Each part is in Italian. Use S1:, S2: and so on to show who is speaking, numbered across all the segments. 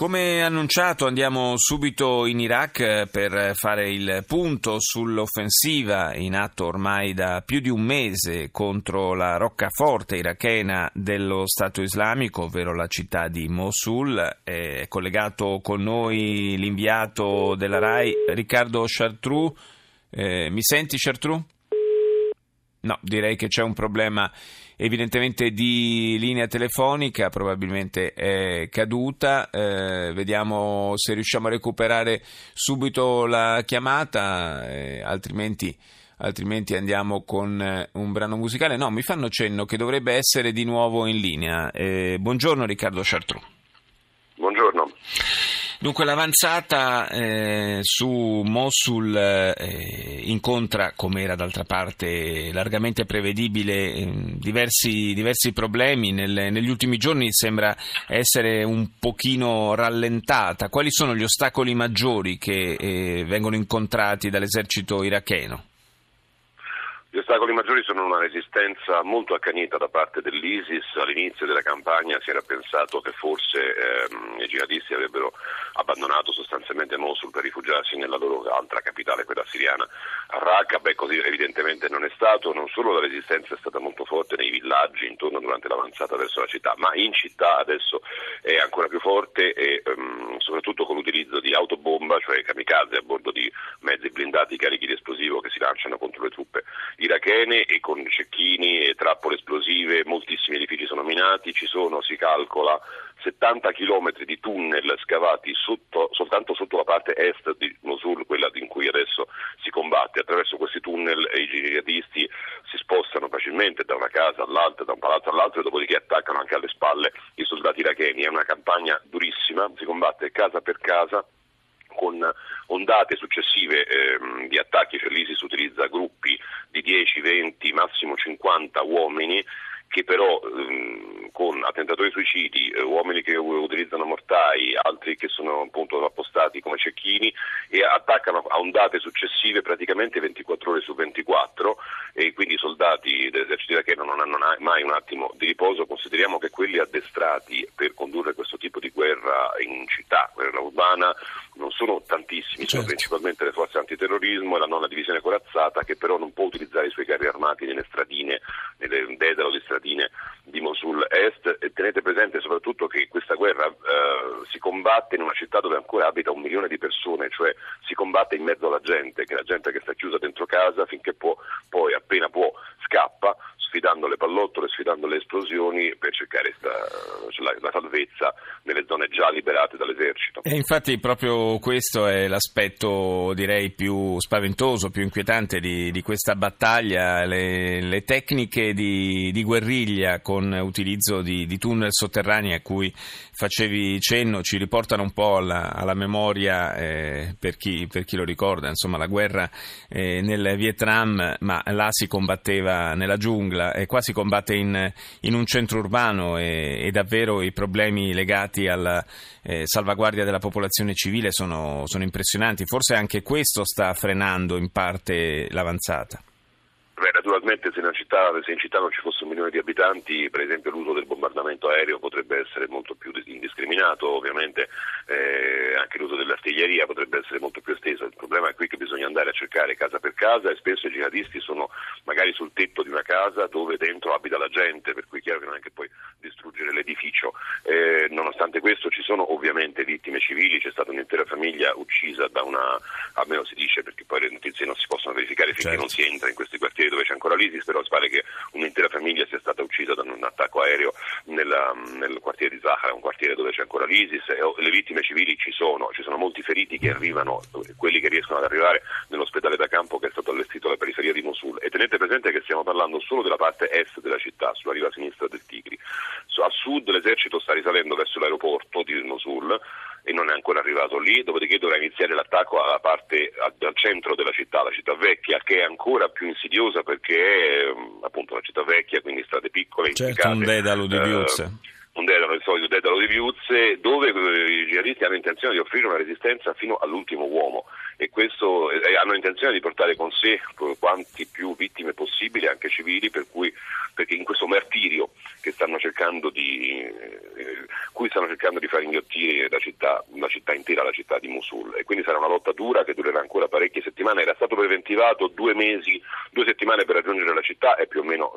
S1: Come annunciato andiamo subito in Iraq per fare il punto sull'offensiva in atto ormai da più di un mese contro la roccaforte irachena dello Stato islamico, ovvero la città di Mosul. È collegato con noi l'inviato della RAI Riccardo Chartrou. Eh, mi senti Chartrou? No, direi che c'è un problema evidentemente di linea telefonica, probabilmente è caduta. Eh, vediamo se riusciamo a recuperare subito la chiamata, eh, altrimenti, altrimenti, andiamo con eh, un brano musicale. No, mi fanno cenno che dovrebbe essere di nuovo in linea. Eh, buongiorno Riccardo Chartrou. Dunque l'avanzata eh, su Mosul eh, incontra, come era d'altra parte largamente prevedibile, eh, diversi, diversi, problemi. Nel, negli ultimi giorni sembra essere un pochino rallentata. Quali sono gli ostacoli maggiori che eh, vengono incontrati dall'esercito iracheno?
S2: Gli ostacoli maggiori sono una resistenza molto accanita da parte dell'ISIS. All'inizio della campagna si era pensato che forse ehm, i jihadisti avrebbero abbandonato sostanzialmente Mosul per rifugiarsi nella loro altra capitale, quella siriana, Raqqa. Beh, così evidentemente non è stato. Non solo la resistenza è stata molto forte nei villaggi intorno durante l'avanzata verso la città, ma in città adesso è ancora più forte e ehm, soprattutto con l'utilizzo di autobomba, cioè kamikaze a bordo di mezzi blindati carichi di esplosivo che si lanciano contro le truppe irachene e con cecchini e trappole esplosive, moltissimi edifici sono minati, ci sono, si calcola, 70 km di tunnel scavati sotto, soltanto sotto la parte est di Mosul, quella in cui adesso si combatte. Attraverso questi tunnel i jihadisti si spostano facilmente da una casa all'altra, da un palazzo all'altro e dopodiché attaccano anche alle spalle i soldati iracheni. È una campagna durissima, si combatte casa per casa con ondate successive ehm, di attacchi, cioè l'ISIS utilizza gruppi di 10, 20, massimo 50 uomini che però ehm, con attentatori suicidi, eh, uomini che utilizzano mortai, altri che sono appunto appostati come cecchini e attaccano a ondate successive praticamente 24 ore su 24 e quindi i soldati hanno mai un attimo di riposo. Consideriamo che quelli addestrati per condurre questo tipo di guerra in città, guerra urbana, non sono tantissimi, certo. sono principalmente le forze antiterrorismo e la nona divisione corazzata che però non può utilizzare i suoi carri armati nelle stradine, nelle Dedalo di stradine di Mosul Est e tenete presente soprattutto che questa guerra eh, si combatte in una città dove ancora abita un milione di persone, cioè si combatte in mezzo alla gente, che è la gente che sta chiusa dentro casa finché può, poi appena può scappa sfidando le pallottole, sfidando le esplosioni per cercare sta, la, la, salvezza nelle zone già liberate dall'esercito.
S1: E infatti proprio questo è l'aspetto direi più spaventoso, più inquietante di, di questa battaglia, le, le tecniche di, di, guerriglia con utilizzo di, di, tunnel sotterranei a cui facevi cenno ci riportano un po' alla, alla memoria eh, per, chi, per, chi, lo ricorda, insomma la guerra eh, nel Vietnam, ma là si combatteva nella giungla Venezuela e qua si combatte in, in un centro urbano e, e, davvero i problemi legati alla eh, salvaguardia della popolazione civile sono, sono impressionanti. Forse anche questo sta frenando in parte l'avanzata.
S2: Beh, naturalmente se in, città, se in, città, non ci fosse un milione di abitanti, per esempio l'uso del bombardamento aereo potrebbe essere molto più indiscriminato, ovviamente eh, anche l'uso dell'artiglieria potrebbe essere molto più esteso. Il problema è qui che bisogna andare a cercare casa per casa e spesso i jihadisti sono magari sul tetto di una casa dove dentro abita la gente, per cui è chiaro che non è che puoi distruggere l'edificio. Eh, nonostante questo ci sono ovviamente vittime civili, c'è stata un'intera famiglia uccisa da una, almeno si dice perché poi le notizie non si possono verificare finché certo. non si entra in questi quartieri dove c'è ancora l'ISIS, però pare che un'intera famiglia sia stata uccisa da un attacco aereo nella, nel quartiere di Zahara, un quartiere dove c'è ancora l'ISIS, e le vittime civili ci sono, ci sono molti feriti che arrivano, quelli che riescono ad arrivare nell'ospedale da campo che è stato allestito alla periferia di Mosul. E tenete presente che stiamo parlando solo della parte est della città, sulla riva sinistra del Tigri. A sud l'esercito sta risalendo verso l'aeroporto di Mosul e non è ancora arrivato lì, dopodiché dovrà iniziare l'attacco alla parte al centro della città, la città vecchia, che è ancora più insidiosa perché è appunto una città vecchia, quindi strade piccole,
S1: certo, un dedalo di Viuzze.
S2: Eh, un dedalo, il solito dedalo di Viuzze, dove i jihadisti hanno intenzione di offrire una resistenza fino all'ultimo uomo. E questo, eh, hanno intenzione di portare con sé quanti più vittime possibili, anche civili, per cui, perché in questo martirio che stanno cercando di, cui stanno cercando di far inghiottire la città, la città intera, la città di Mosul. E quindi sarà una lotta dura che durerà ancora parecchie settimane. Era stato preventivato due mesi, due settimane per raggiungere la città e più o meno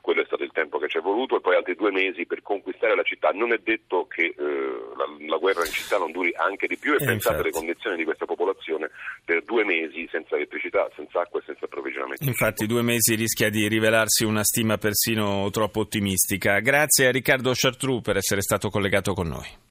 S2: quello è stato il tempo che ci è voluto e poi altri due mesi per conquistare la città. Non è detto che eh, la, la, guerra in città non duri anche di più e eh, pensate alle condizioni di questa popolazione per due mesi senza elettricità, senza acqua e senza approvvigionamento.
S1: Infatti due mesi rischia di rivelarsi una stima persino troppo ottimistica. Grazie a Riccardo Chartrou per essere stato collegato con noi.